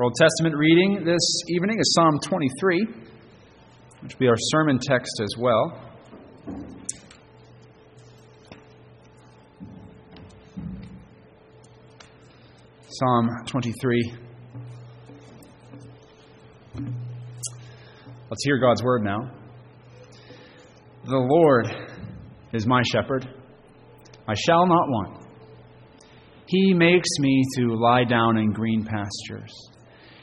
Our Old Testament reading this evening is Psalm 23, which will be our sermon text as well. Psalm 23. Let's hear God's word now. The Lord is my shepherd. I shall not want. He makes me to lie down in green pastures.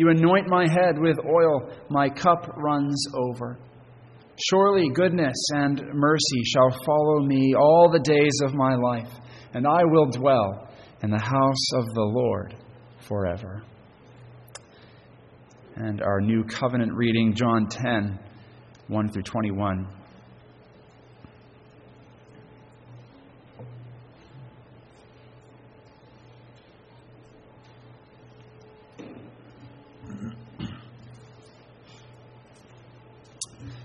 You anoint my head with oil, my cup runs over. Surely goodness and mercy shall follow me all the days of my life, and I will dwell in the house of the Lord forever. And our new covenant reading, John 10, 1 through 21.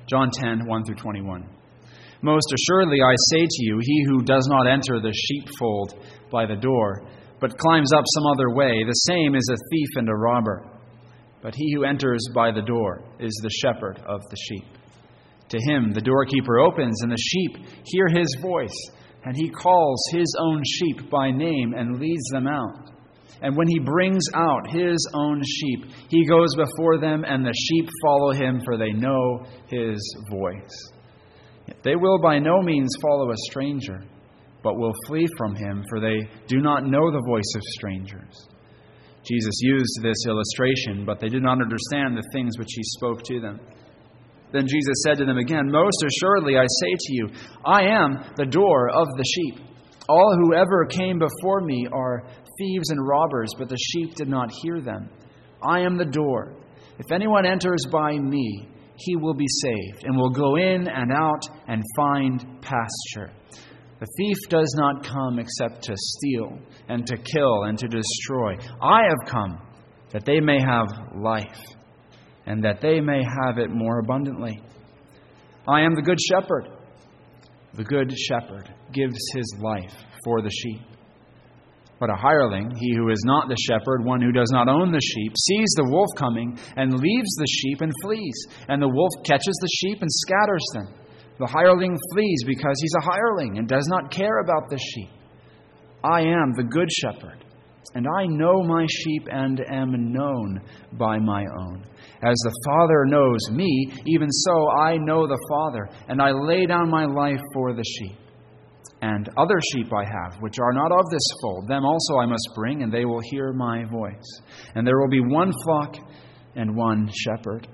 John 10, 1 through 21. Most assuredly, I say to you, he who does not enter the sheepfold by the door, but climbs up some other way, the same is a thief and a robber. But he who enters by the door is the shepherd of the sheep. To him the doorkeeper opens, and the sheep hear his voice, and he calls his own sheep by name and leads them out. And when he brings out his own sheep, he goes before them, and the sheep follow him, for they know his voice. They will by no means follow a stranger, but will flee from him, for they do not know the voice of strangers. Jesus used this illustration, but they did not understand the things which he spoke to them. Then Jesus said to them again, Most assuredly I say to you, I am the door of the sheep. All who ever came before me are thieves and robbers, but the sheep did not hear them. I am the door. If anyone enters by me, he will be saved, and will go in and out and find pasture. The thief does not come except to steal, and to kill, and to destroy. I have come that they may have life, and that they may have it more abundantly. I am the good shepherd. The good shepherd gives his life for the sheep. But a hireling, he who is not the shepherd, one who does not own the sheep, sees the wolf coming and leaves the sheep and flees. And the wolf catches the sheep and scatters them. The hireling flees because he's a hireling and does not care about the sheep. I am the good shepherd, and I know my sheep and am known by my own. As the Father knows me, even so I know the Father, and I lay down my life for the sheep. And other sheep I have, which are not of this fold, them also I must bring, and they will hear my voice. And there will be one flock and one shepherd.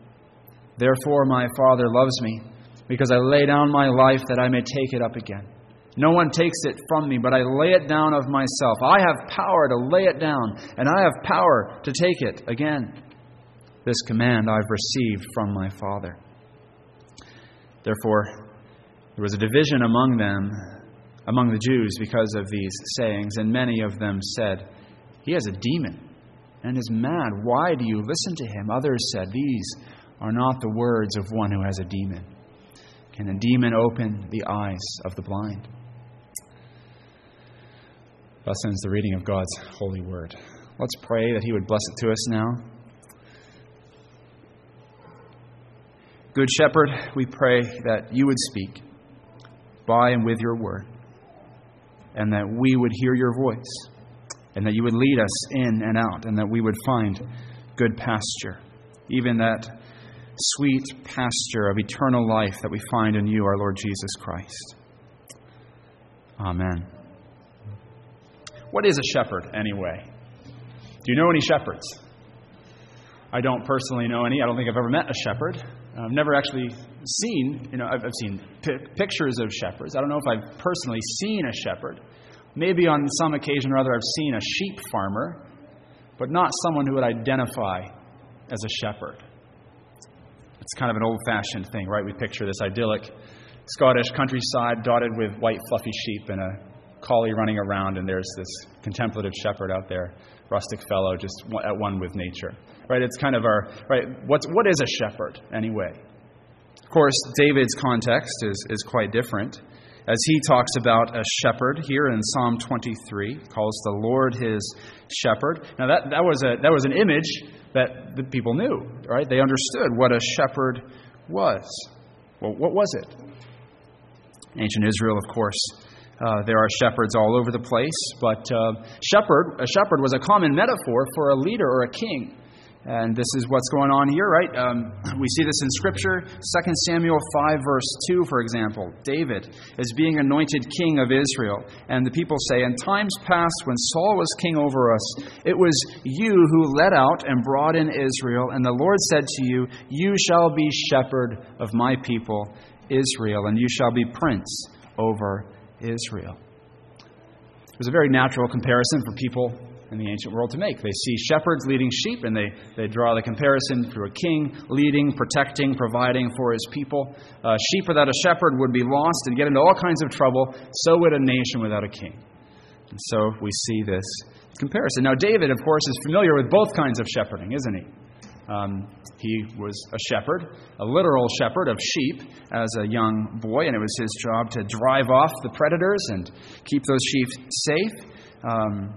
Therefore my Father loves me, because I lay down my life that I may take it up again. No one takes it from me, but I lay it down of myself. I have power to lay it down, and I have power to take it again. This command I've received from my Father. Therefore, there was a division among them among the Jews because of these sayings, and many of them said, He has a demon and is mad. Why do you listen to him? Others said, These are not the words of one who has a demon. Can a demon open the eyes of the blind? Thus ends the reading of God's holy word. Let's pray that He would bless it to us now. Good Shepherd, we pray that you would speak by and with your word and that we would hear your voice, and that you would lead us in and out, and that we would find good pasture, even that sweet pasture of eternal life that we find in you, our Lord Jesus Christ. Amen. What is a shepherd, anyway? Do you know any shepherds? I don't personally know any. I don't think I've ever met a shepherd. I've never actually seen, you know, I've, I've seen p- pictures of shepherds. I don't know if I've personally seen a shepherd. Maybe on some occasion or other I've seen a sheep farmer, but not someone who would identify as a shepherd. It's kind of an old fashioned thing, right? We picture this idyllic Scottish countryside dotted with white, fluffy sheep and a collie running around, and there's this contemplative shepherd out there, rustic fellow, just at one with nature. Right? It's kind of our, right? What's, what is a shepherd, anyway? Of course, David's context is, is quite different. As he talks about a shepherd here in Psalm 23, calls the Lord his shepherd. Now, that, that, was, a, that was an image that the people knew, right? They understood what a shepherd was. Well, what was it? Ancient Israel, of course, uh, there are shepherds all over the place, but uh, shepherd, a shepherd was a common metaphor for a leader or a king. And this is what's going on here, right? Um, we see this in Scripture. 2 Samuel 5, verse 2, for example. David is being anointed king of Israel. And the people say, In times past, when Saul was king over us, it was you who led out and brought in Israel. And the Lord said to you, You shall be shepherd of my people, Israel, and you shall be prince over Israel. It was a very natural comparison for people in the ancient world to make. They see shepherds leading sheep, and they, they draw the comparison to a king leading, protecting, providing for his people. Uh, sheep without a shepherd would be lost and get into all kinds of trouble. So would a nation without a king. And so we see this comparison. Now, David, of course, is familiar with both kinds of shepherding, isn't he? Um, he was a shepherd, a literal shepherd of sheep as a young boy, and it was his job to drive off the predators and keep those sheep safe. Um,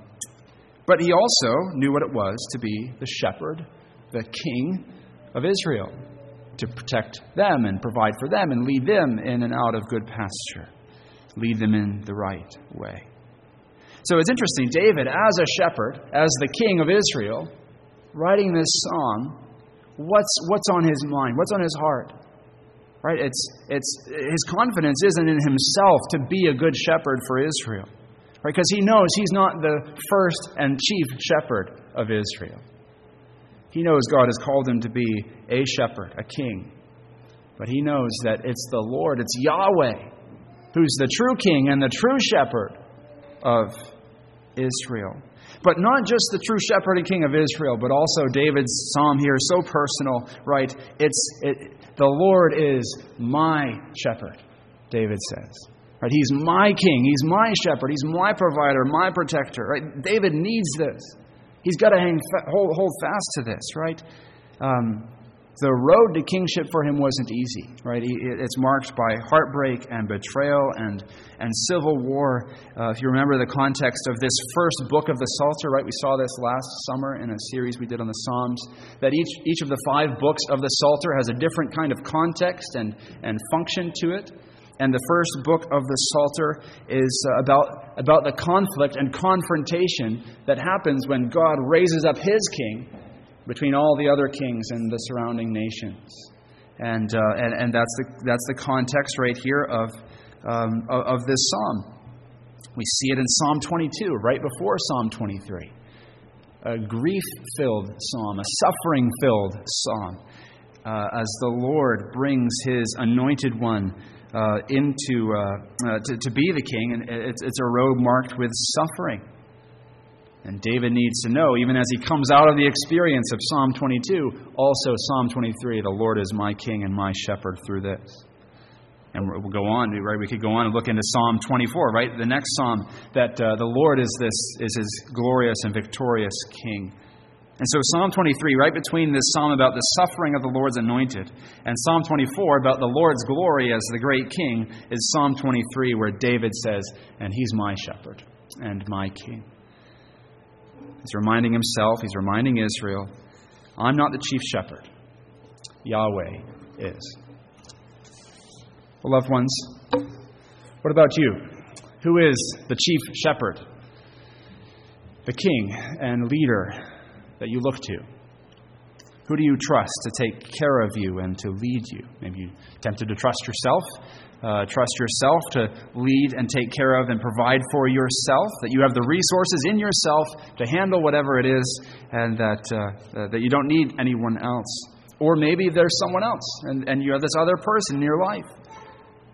but he also knew what it was to be the shepherd, the king of Israel, to protect them and provide for them and lead them in and out of good pasture, lead them in the right way. So it's interesting, David, as a shepherd, as the king of Israel, writing this song, what's, what's on his mind? What's on his heart? Right? It's, it's, his confidence isn't in himself to be a good shepherd for Israel. Because he knows he's not the first and chief shepherd of Israel. He knows God has called him to be a shepherd, a king. But he knows that it's the Lord, it's Yahweh, who's the true king and the true shepherd of Israel. But not just the true shepherd and king of Israel, but also David's psalm here, so personal, right? It's it, the Lord is my shepherd, David says. Right? He's my king. He's my shepherd. He's my provider, my protector. Right? David needs this. He's got to hang hold, hold fast to this, right? Um, the road to kingship for him wasn't easy, right? It's marked by heartbreak and betrayal and, and civil war. Uh, if you remember the context of this first book of the Psalter, right? We saw this last summer in a series we did on the Psalms, that each, each of the five books of the Psalter has a different kind of context and, and function to it. And the first book of the Psalter is uh, about, about the conflict and confrontation that happens when God raises up his king between all the other kings and the surrounding nations. And, uh, and, and that's, the, that's the context right here of, um, of, of this psalm. We see it in Psalm 22, right before Psalm 23. A grief filled psalm, a suffering filled psalm, uh, as the Lord brings his anointed one uh, into uh, uh, to, to, be the king, and it's, it's a road marked with suffering. And David needs to know, even as he comes out of the experience of Psalm 22, also Psalm 23, the Lord is my king and my shepherd through this. And we'll go on, right? We could go on and look into Psalm 24, right? The next psalm that uh, the Lord is this is his glorious and victorious king. And so, Psalm 23, right between this psalm about the suffering of the Lord's anointed and Psalm 24 about the Lord's glory as the great king, is Psalm 23, where David says, And he's my shepherd and my king. He's reminding himself, he's reminding Israel, I'm not the chief shepherd, Yahweh is. Beloved ones, what about you? Who is the chief shepherd, the king and leader that you look to? Who do you trust to take care of you and to lead you? Maybe you're tempted to trust yourself. Uh, trust yourself to lead and take care of and provide for yourself. That you have the resources in yourself to handle whatever it is, and that uh, uh, that you don't need anyone else. Or maybe there's someone else, and, and you have this other person in your life.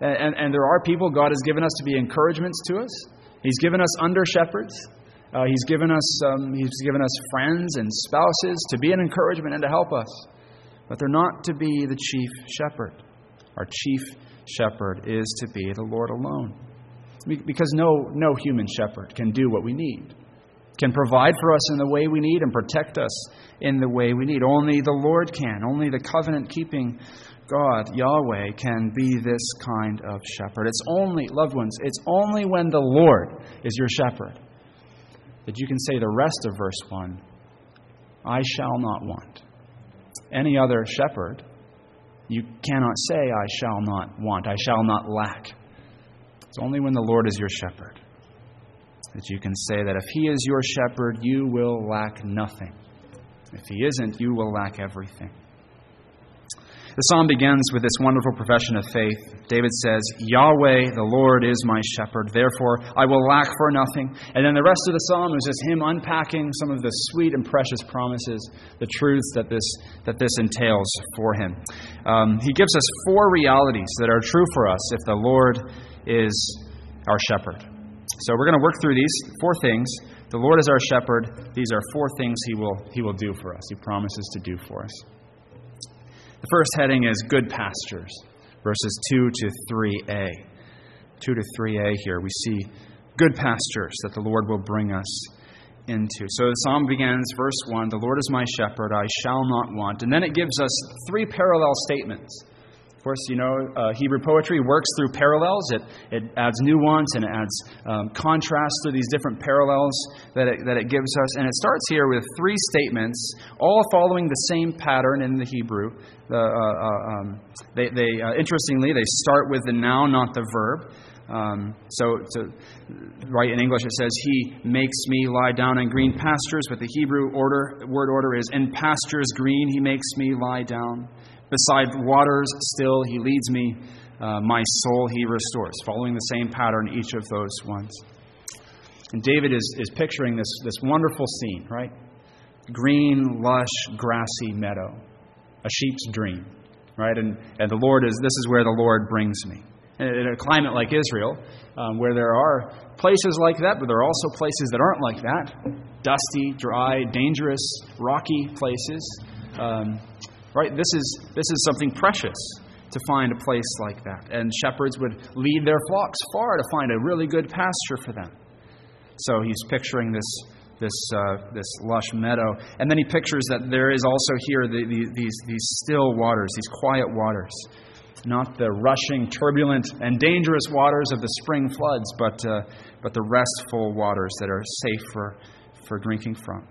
And, and, and there are people God has given us to be encouragements to us. He's given us under shepherds. Uh, he's given us um, he's given us friends and spouses to be an encouragement and to help us. but they're not to be the chief shepherd. Our chief shepherd is to be the Lord alone. Because no, no human shepherd can do what we need, can provide for us in the way we need and protect us in the way we need. Only the Lord can. Only the covenant keeping God, Yahweh, can be this kind of shepherd. It's only, loved ones, it's only when the Lord is your shepherd that you can say the rest of verse 1 I shall not want. Any other shepherd, you cannot say, I shall not want, I shall not lack. It's only when the Lord is your shepherd that you can say that if He is your shepherd, you will lack nothing. If He isn't, you will lack everything. The psalm begins with this wonderful profession of faith. David says, Yahweh, the Lord, is my shepherd. Therefore, I will lack for nothing. And then the rest of the psalm is just him unpacking some of the sweet and precious promises, the truths that this, that this entails for him. Um, he gives us four realities that are true for us if the Lord is our shepherd. So we're going to work through these four things. The Lord is our shepherd. These are four things he will, he will do for us, he promises to do for us. The first heading is Good Pastures, verses 2 to 3a. 2 to 3a here, we see good pastures that the Lord will bring us into. So the psalm begins, verse 1 The Lord is my shepherd, I shall not want. And then it gives us three parallel statements of course, you know, uh, Hebrew poetry works through parallels. It, it adds nuance and it adds um, contrast through these different parallels that it, that it gives us. And it starts here with three statements, all following the same pattern in the Hebrew. Uh, uh, um, they, they uh, interestingly, they start with the noun, not the verb. Um, so, so, right in English, it says, He makes me lie down in green pastures, but the Hebrew order, word order is, In pastures green, He makes me lie down. Beside waters still he leads me. Uh, my soul he restores. Following the same pattern, each of those ones. And David is, is picturing this, this wonderful scene, right? Green, lush, grassy meadow. A sheep's dream, right? And, and the Lord is, this is where the Lord brings me. In a climate like Israel, um, where there are places like that, but there are also places that aren't like that dusty, dry, dangerous, rocky places. Um, Right? This is, this is something precious to find a place like that. And shepherds would lead their flocks far to find a really good pasture for them. So he's picturing this, this, uh, this lush meadow. And then he pictures that there is also here the, the, these, these still waters, these quiet waters. Not the rushing, turbulent, and dangerous waters of the spring floods, but, uh, but the restful waters that are safe for, for drinking from.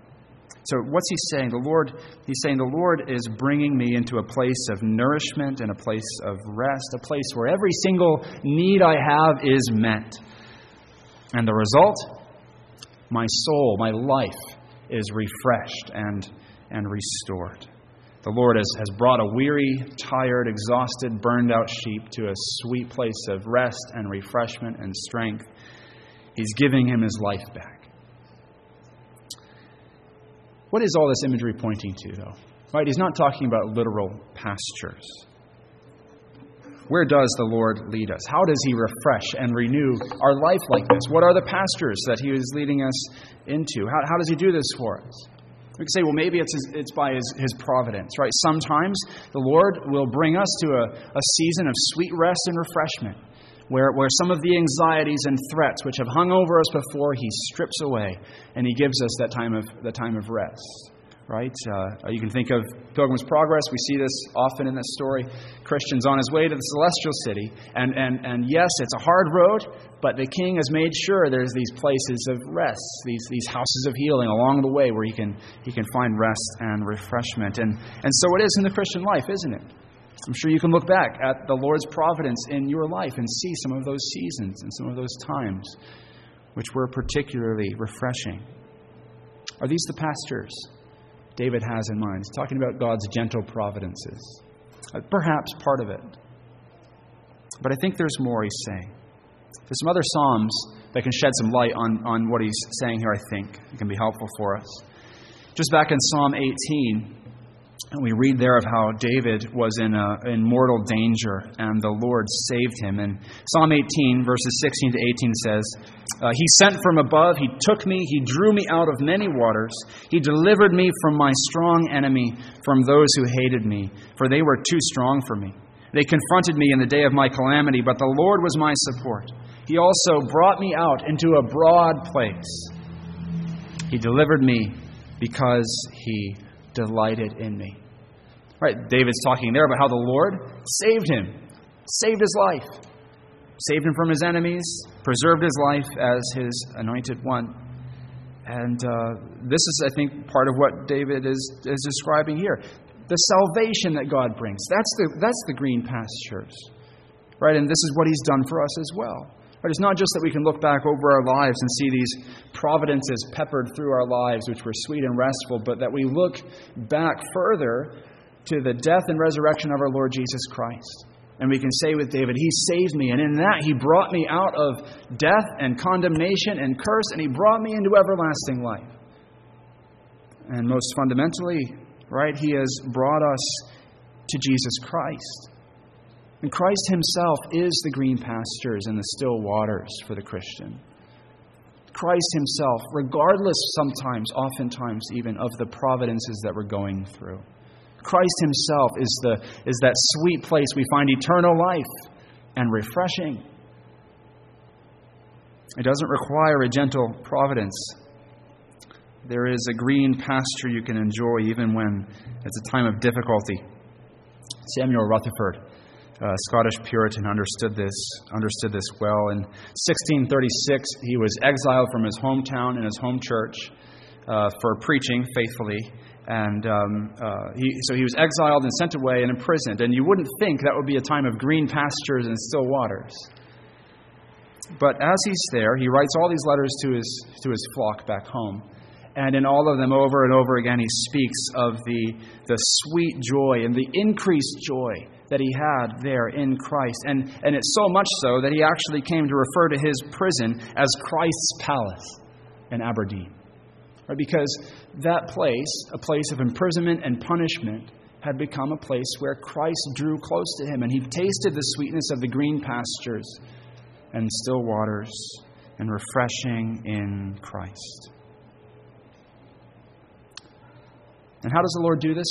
So, what's he saying? The Lord, he's saying, the Lord is bringing me into a place of nourishment and a place of rest, a place where every single need I have is met. And the result? My soul, my life is refreshed and, and restored. The Lord has, has brought a weary, tired, exhausted, burned out sheep to a sweet place of rest and refreshment and strength. He's giving him his life back. What is all this imagery pointing to, though? Right? He's not talking about literal pastures. Where does the Lord lead us? How does He refresh and renew our life like this? What are the pastures that He is leading us into? How, how does He do this for us? We could say, well, maybe it's, his, it's by his, his providence, right? Sometimes the Lord will bring us to a, a season of sweet rest and refreshment where, where some of the anxieties and threats which have hung over us before, He strips away and He gives us that time of, the time of rest. Right? Uh, you can think of Pilgrim's Progress. We see this often in this story. Christian's on his way to the celestial city. And, and, and yes, it's a hard road, but the king has made sure there's these places of rest, these, these houses of healing along the way where he can, he can find rest and refreshment. And, and so it is in the Christian life, isn't it? I'm sure you can look back at the Lord's providence in your life and see some of those seasons and some of those times which were particularly refreshing. Are these the pastures David has in mind? He's talking about God's gentle providences. Uh, perhaps part of it. But I think there's more he's saying. There's some other Psalms that can shed some light on, on what he's saying here, I think. It can be helpful for us. Just back in Psalm 18, And we read there of how David was in, a, in mortal danger and the Lord saved him. And Psalm 18, verses 16 to 18 says, uh, He sent from above, He took me, He drew me out of many waters. He delivered me from my strong enemy, from those who hated me, for they were too strong for me. They confronted me in the day of my calamity, but the Lord was my support. He also brought me out into a broad place. He delivered me because He delighted in me. Right, David's talking there about how the Lord saved him, saved his life, saved him from his enemies, preserved his life as his anointed one. And uh, this is, I think, part of what David is, is describing here. The salvation that God brings. That's the, that's the green pastures. Right? And this is what he's done for us as well. Right? It's not just that we can look back over our lives and see these providences peppered through our lives, which were sweet and restful, but that we look back further to the death and resurrection of our Lord Jesus Christ. And we can say with David, He saved me, and in that He brought me out of death and condemnation and curse, and He brought me into everlasting life. And most fundamentally, right, He has brought us to Jesus Christ. And Christ Himself is the green pastures and the still waters for the Christian. Christ Himself, regardless sometimes, oftentimes even, of the providences that we're going through. Christ Himself is, the, is that sweet place we find eternal life and refreshing. It doesn't require a gentle providence. There is a green pasture you can enjoy even when it's a time of difficulty. Samuel Rutherford, a Scottish Puritan, understood this, understood this well. In 1636, he was exiled from his hometown and his home church uh, for preaching faithfully. And um, uh, he, so he was exiled and sent away and imprisoned. And you wouldn't think that would be a time of green pastures and still waters. But as he's there, he writes all these letters to his, to his flock back home. And in all of them, over and over again, he speaks of the, the sweet joy and the increased joy that he had there in Christ. And, and it's so much so that he actually came to refer to his prison as Christ's palace in Aberdeen. Right? Because that place, a place of imprisonment and punishment, had become a place where Christ drew close to him, and he tasted the sweetness of the green pastures and still waters and refreshing in Christ. And how does the Lord do this?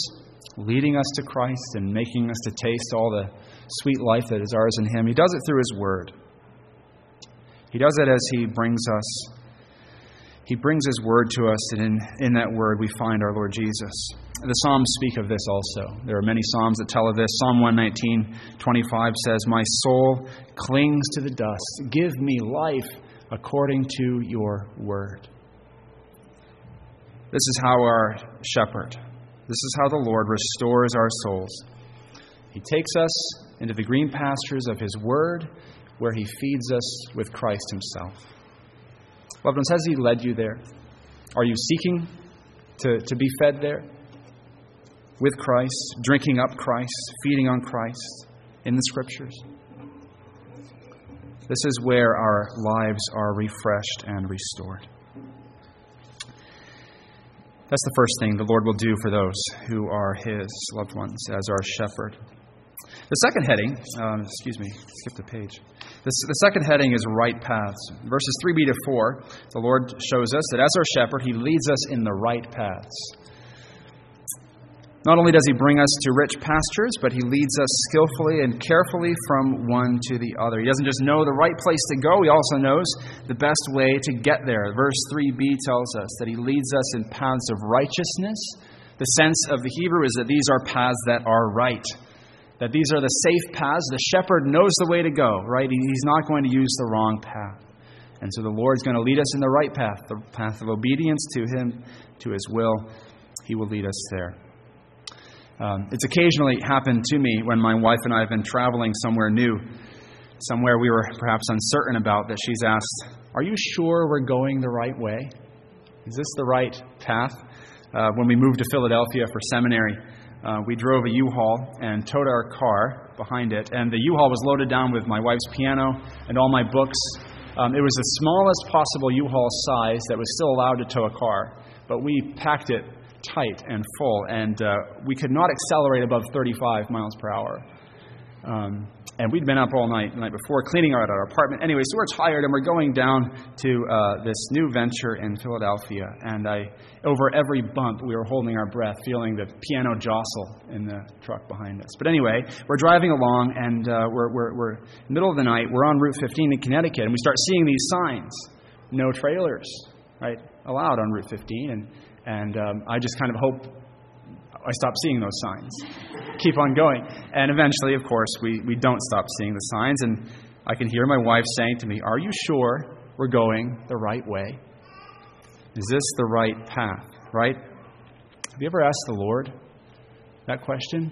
Leading us to Christ and making us to taste all the sweet life that is ours in Him. He does it through His Word. He does it as He brings us he brings His word to us, and in, in that word we find our Lord Jesus. The Psalms speak of this also. There are many Psalms that tell of this. Psalm 119, 25 says, My soul clings to the dust. Give me life according to your word. This is how our shepherd, this is how the Lord restores our souls. He takes us into the green pastures of His word, where He feeds us with Christ Himself. Loved ones, has He led you there? Are you seeking to, to be fed there? With Christ, drinking up Christ, feeding on Christ in the Scriptures? This is where our lives are refreshed and restored. That's the first thing the Lord will do for those who are His loved ones as our shepherd. The second heading, um, excuse me, skip the page. The, the second heading is right paths. Verses 3b to 4, the Lord shows us that as our shepherd, He leads us in the right paths. Not only does He bring us to rich pastures, but He leads us skillfully and carefully from one to the other. He doesn't just know the right place to go, He also knows the best way to get there. Verse 3b tells us that He leads us in paths of righteousness. The sense of the Hebrew is that these are paths that are right that these are the safe paths. The shepherd knows the way to go, right? He's not going to use the wrong path. And so the Lord's going to lead us in the right path, the path of obedience to Him, to His will. He will lead us there. Um, it's occasionally happened to me when my wife and I have been traveling somewhere new, somewhere we were perhaps uncertain about, that she's asked, Are you sure we're going the right way? Is this the right path? Uh, when we moved to Philadelphia for seminary, uh, we drove a U-Haul and towed our car behind it. And the U-Haul was loaded down with my wife's piano and all my books. Um, it was the smallest possible U-Haul size that was still allowed to tow a car, but we packed it tight and full, and uh, we could not accelerate above 35 miles per hour. Um, and we'd been up all night the night before cleaning out our apartment. Anyway, so we're tired and we're going down to uh, this new venture in Philadelphia. And I, over every bump, we were holding our breath, feeling the piano jostle in the truck behind us. But anyway, we're driving along and uh, we're, we're, we're middle of the night. We're on Route 15 in Connecticut, and we start seeing these signs: no trailers, right, allowed on Route 15. And and um, I just kind of hope I stop seeing those signs. Keep on going. And eventually, of course, we, we don't stop seeing the signs. And I can hear my wife saying to me, Are you sure we're going the right way? Is this the right path? Right? Have you ever asked the Lord that question?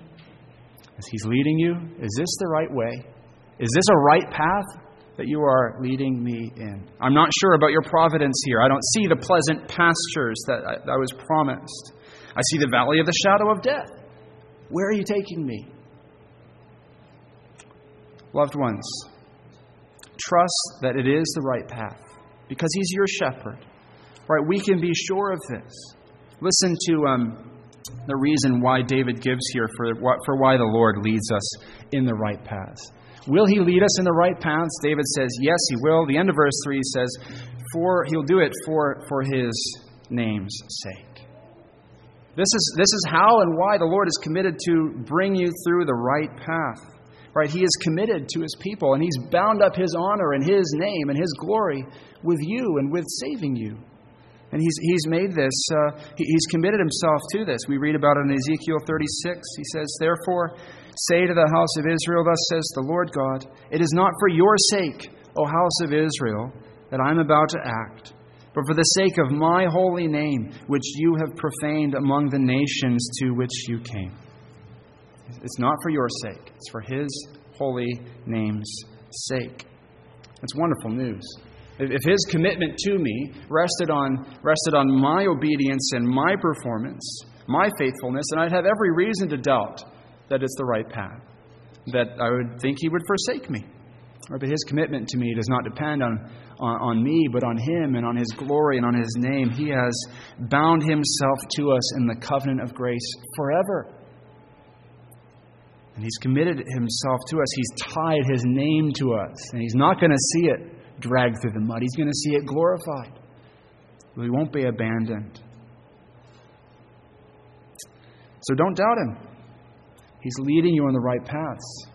As He's leading you, is this the right way? Is this a right path that you are leading me in? I'm not sure about your providence here. I don't see the pleasant pastures that I, that I was promised. I see the valley of the shadow of death. Where are you taking me? Loved ones, trust that it is the right path because He's your shepherd. Right? We can be sure of this. Listen to um, the reason why David gives here for, for why the Lord leads us in the right paths. Will He lead us in the right paths? David says, Yes, He will. The end of verse 3 says, For He'll do it for, for His name's sake. This is, this is how and why the Lord is committed to bring you through the right path. Right? He is committed to his people, and he's bound up his honor and his name and his glory with you and with saving you. And he's, he's made this, uh, he, he's committed himself to this. We read about it in Ezekiel 36. He says, Therefore, say to the house of Israel, Thus says the Lord God, It is not for your sake, O house of Israel, that I am about to act but for the sake of my holy name, which you have profaned among the nations to which you came. It's not for your sake, it's for His holy name's sake. That's wonderful news. If His commitment to me rested on, rested on my obedience and my performance, my faithfulness, then I'd have every reason to doubt that it's the right path, that I would think He would forsake me. But His commitment to me does not depend on on, on me, but on Him and on His glory and on His name. He has bound Himself to us in the covenant of grace forever. And He's committed Himself to us. He's tied His name to us. And He's not going to see it dragged through the mud, He's going to see it glorified. We won't be abandoned. So don't doubt Him. He's leading you on the right paths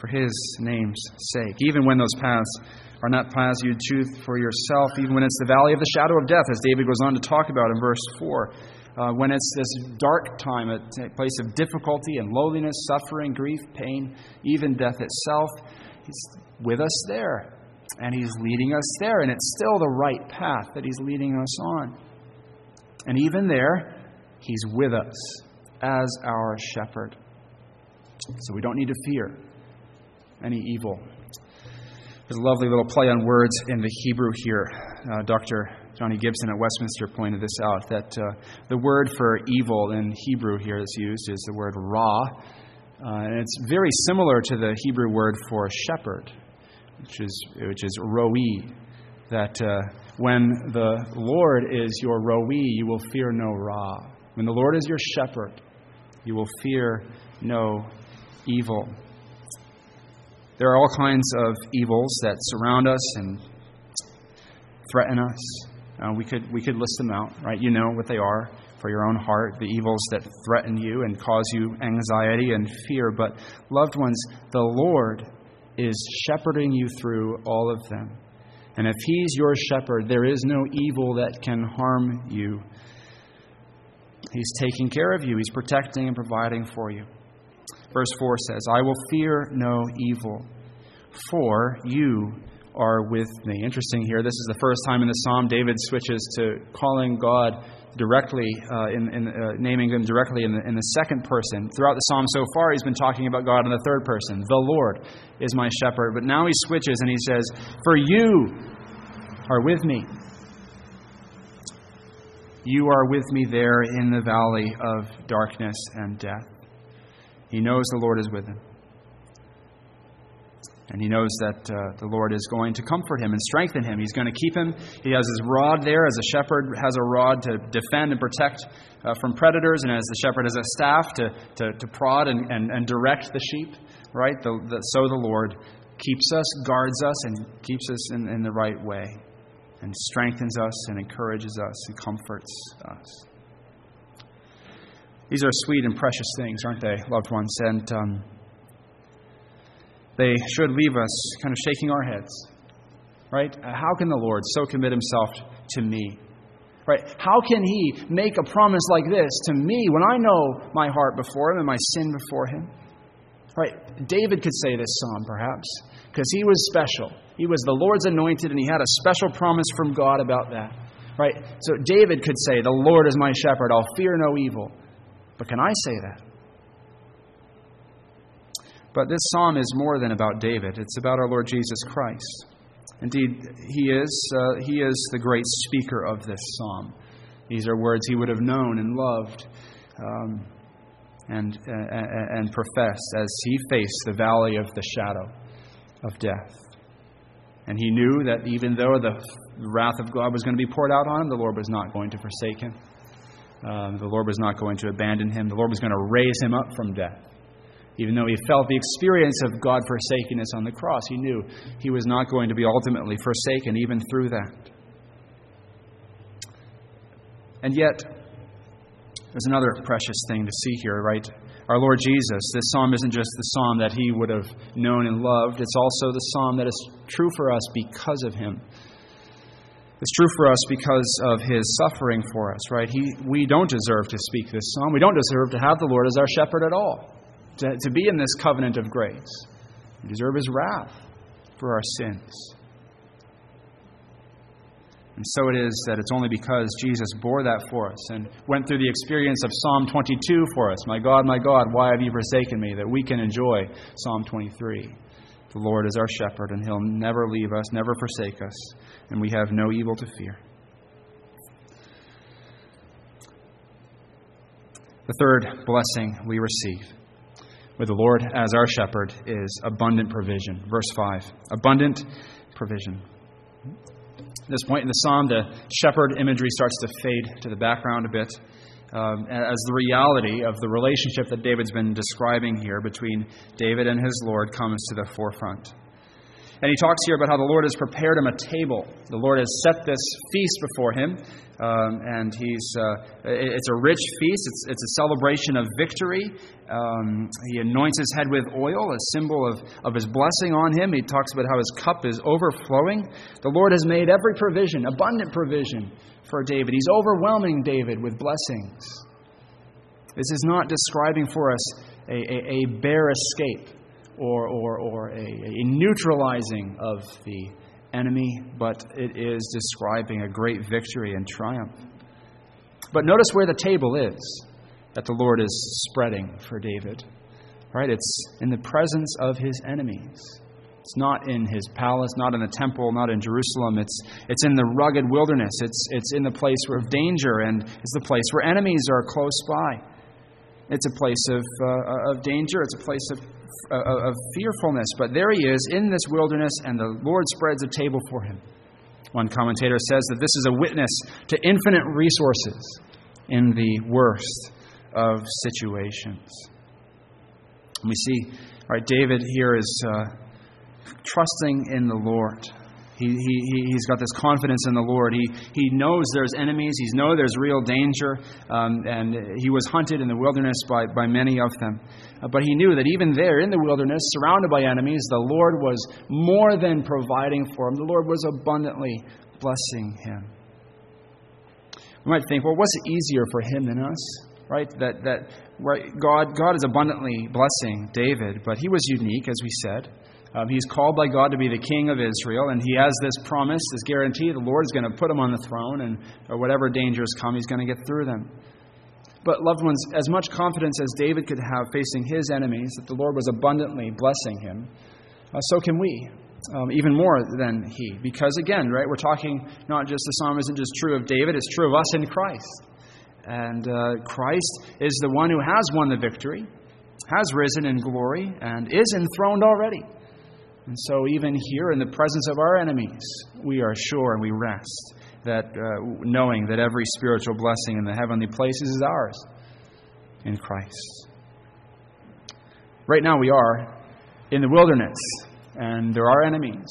for His name's sake, even when those paths are not paths you choose for yourself, even when it's the valley of the shadow of death, as David goes on to talk about in verse 4. Uh, when it's this dark time, a place of difficulty and lowliness, suffering, grief, pain, even death itself, He's with us there. And He's leading us there. And it's still the right path that He's leading us on. And even there, He's with us as our shepherd. So we don't need to fear any evil. There's a lovely little play on words in the Hebrew here. Uh, Dr. Johnny Gibson at Westminster pointed this out that uh, the word for evil in Hebrew here that's used is the word ra, uh, and it's very similar to the Hebrew word for shepherd, which is, which is roi. That uh, when the Lord is your roi, you will fear no ra. When the Lord is your shepherd, you will fear no evil. There are all kinds of evils that surround us and threaten us. Uh, we, could, we could list them out, right? You know what they are for your own heart, the evils that threaten you and cause you anxiety and fear. But, loved ones, the Lord is shepherding you through all of them. And if He's your shepherd, there is no evil that can harm you. He's taking care of you, He's protecting and providing for you. Verse 4 says, I will fear no evil, for you are with me. Interesting here. This is the first time in the psalm David switches to calling God directly, uh, in, in uh, naming him directly in the, in the second person. Throughout the psalm so far, he's been talking about God in the third person. The Lord is my shepherd. But now he switches and he says, For you are with me. You are with me there in the valley of darkness and death. He knows the Lord is with him. And he knows that uh, the Lord is going to comfort him and strengthen him. He's going to keep him. He has his rod there, as a shepherd has a rod to defend and protect uh, from predators, and as the shepherd has a staff to, to, to prod and, and, and, direct the sheep, right? The, the, so the Lord keeps us, guards us, and keeps us in, in the right way, and strengthens us, and encourages us, and comforts us. These are sweet and precious things, aren't they, loved ones? And. Um, they should leave us kind of shaking our heads. Right? How can the Lord so commit himself to me? Right? How can he make a promise like this to me when I know my heart before him and my sin before him? Right? David could say this psalm perhaps because he was special. He was the Lord's anointed and he had a special promise from God about that. Right? So David could say, "The Lord is my shepherd; I'll fear no evil." But can I say that? But this psalm is more than about David, it's about our Lord Jesus Christ. Indeed, he is, uh, he is the great speaker of this psalm. These are words he would have known and loved um, and, uh, and professed as he faced the valley of the shadow of death. And he knew that even though the wrath of God was going to be poured out on him, the Lord was not going to forsake him. Um, the Lord was not going to abandon him. The Lord was going to raise him up from death. Even though he felt the experience of God forsaking us on the cross, he knew he was not going to be ultimately forsaken even through that. And yet, there's another precious thing to see here, right? Our Lord Jesus, this psalm isn't just the psalm that he would have known and loved, it's also the psalm that is true for us because of him. It's true for us because of his suffering for us, right? He, we don't deserve to speak this psalm. We don't deserve to have the Lord as our shepherd at all to, to be in this covenant of grace. We deserve his wrath for our sins. And so it is that it's only because Jesus bore that for us and went through the experience of Psalm 22 for us. My God, my God, why have you forsaken me? That we can enjoy Psalm 23. The Lord is our shepherd, and he'll never leave us, never forsake us, and we have no evil to fear. The third blessing we receive with the Lord as our shepherd is abundant provision. Verse 5 abundant provision. At this point in the psalm, the shepherd imagery starts to fade to the background a bit um, as the reality of the relationship that David's been describing here between David and his Lord comes to the forefront. And he talks here about how the Lord has prepared him a table. The Lord has set this feast before him, um, and he's, uh, it's a rich feast. It's, it's a celebration of victory. Um, he anoints his head with oil, a symbol of, of his blessing on him. He talks about how his cup is overflowing. The Lord has made every provision, abundant provision for David. He's overwhelming David with blessings. This is not describing for us a, a, a bare escape or, or, or a, a neutralizing of the enemy, but it is describing a great victory and triumph. But notice where the table is that the Lord is spreading for David. Right? It's in the presence of his enemies. It's not in his palace, not in the temple, not in Jerusalem. It's, it's in the rugged wilderness. It's, it's in the place of danger, and it's the place where enemies are close by. It's a place of, uh, of danger. It's a place of of fearfulness. But there he is in this wilderness, and the Lord spreads a table for him. One commentator says that this is a witness to infinite resources in the worst of situations. We see, right, David here is uh, trusting in the Lord. He, he, he's got this confidence in the Lord. He, he knows there's enemies. He knows there's real danger. Um, and he was hunted in the wilderness by, by many of them. Uh, but he knew that even there in the wilderness, surrounded by enemies, the Lord was more than providing for him. The Lord was abundantly blessing him. We might think, well, what's easier for him than us? Right? That, that right, God, God is abundantly blessing David, but he was unique, as we said. Um, he's called by God to be the king of Israel, and he has this promise, this guarantee the Lord is going to put him on the throne, and whatever dangers come, he's going to get through them. But, loved ones, as much confidence as David could have facing his enemies, that the Lord was abundantly blessing him, uh, so can we, um, even more than he. Because, again, right, we're talking not just the psalm isn't just true of David, it's true of us in Christ. And uh, Christ is the one who has won the victory, has risen in glory, and is enthroned already. And so, even here in the presence of our enemies, we are sure and we rest that uh, knowing that every spiritual blessing in the heavenly places is ours in Christ. Right now, we are in the wilderness, and there are enemies,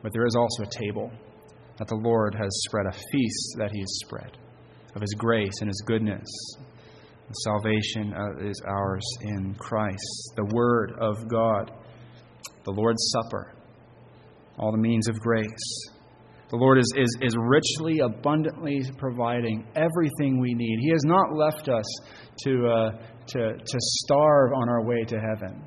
but there is also a table that the Lord has spread, a feast that He has spread of His grace and His goodness. The salvation uh, is ours in Christ, the Word of God, the Lord's Supper, all the means of grace. The Lord is, is, is richly, abundantly providing everything we need. He has not left us to, uh, to, to starve on our way to heaven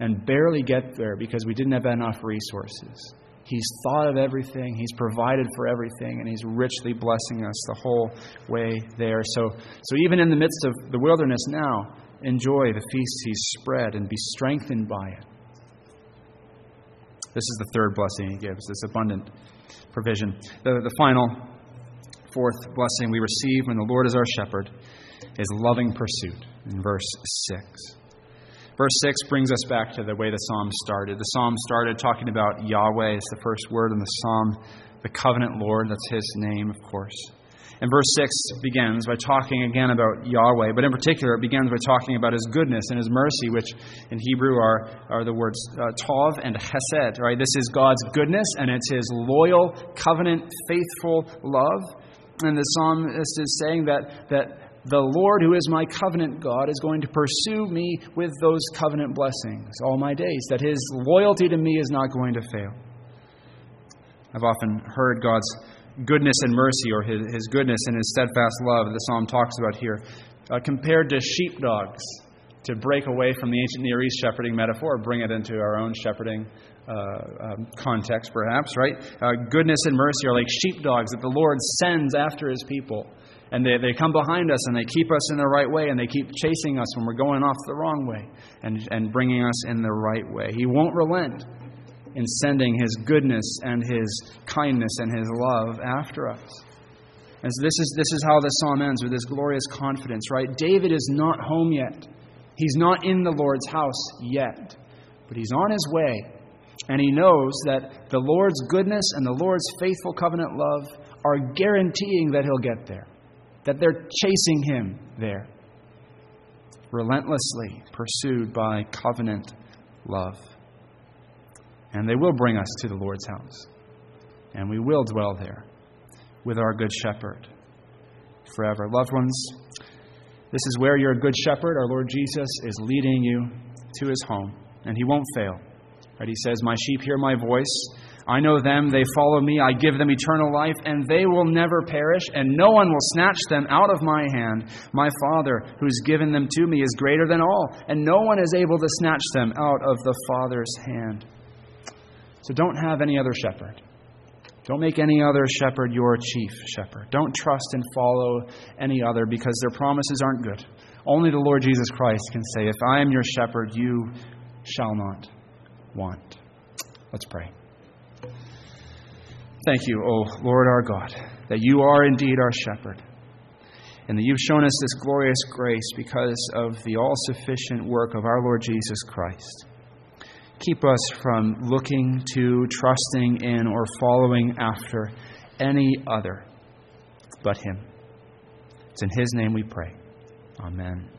and barely get there because we didn't have enough resources. He's thought of everything, He's provided for everything, and He's richly blessing us the whole way there. So, so even in the midst of the wilderness now, enjoy the feast He's spread and be strengthened by it. This is the third blessing He gives, this abundant provision. The, the final, fourth blessing we receive when the Lord is our shepherd is loving pursuit in verse 6. Verse 6 brings us back to the way the psalm started. The psalm started talking about Yahweh, it's the first word in the psalm, the covenant Lord, that's his name, of course. And verse 6 begins by talking again about Yahweh, but in particular, it begins by talking about his goodness and his mercy, which in Hebrew are, are the words uh, tov and chesed. Right? This is God's goodness, and it's his loyal, covenant, faithful love. And the psalmist is saying that, that the Lord, who is my covenant God, is going to pursue me with those covenant blessings all my days, that his loyalty to me is not going to fail. I've often heard God's goodness and mercy, or his, his goodness and his steadfast love, the psalm talks about here, uh, compared to sheepdogs, to break away from the ancient Near East shepherding metaphor, bring it into our own shepherding uh, um, context, perhaps, right? Uh, goodness and mercy are like sheepdogs that the Lord sends after his people. And they, they come behind us and they keep us in the right way and they keep chasing us when we're going off the wrong way and, and bringing us in the right way. He won't relent in sending His goodness and His kindness and His love after us. And so this is, this is how the psalm ends with this glorious confidence, right? David is not home yet. He's not in the Lord's house yet, but he's on his way. And he knows that the Lord's goodness and the Lord's faithful covenant love are guaranteeing that he'll get there that they're chasing him there, relentlessly pursued by covenant love. And they will bring us to the Lord's house, and we will dwell there with our Good Shepherd forever. Loved ones, this is where your Good Shepherd, our Lord Jesus, is leading you to his home, and he won't fail. Right? He says, My sheep hear my voice I know them, they follow me, I give them eternal life, and they will never perish, and no one will snatch them out of my hand. My Father, who's given them to me, is greater than all, and no one is able to snatch them out of the Father's hand. So don't have any other shepherd. Don't make any other shepherd your chief shepherd. Don't trust and follow any other because their promises aren't good. Only the Lord Jesus Christ can say, If I am your shepherd, you shall not want. Let's pray. Thank you, O Lord our God, that you are indeed our shepherd, and that you've shown us this glorious grace because of the all sufficient work of our Lord Jesus Christ. Keep us from looking to, trusting in, or following after any other but Him. It's in His name we pray. Amen.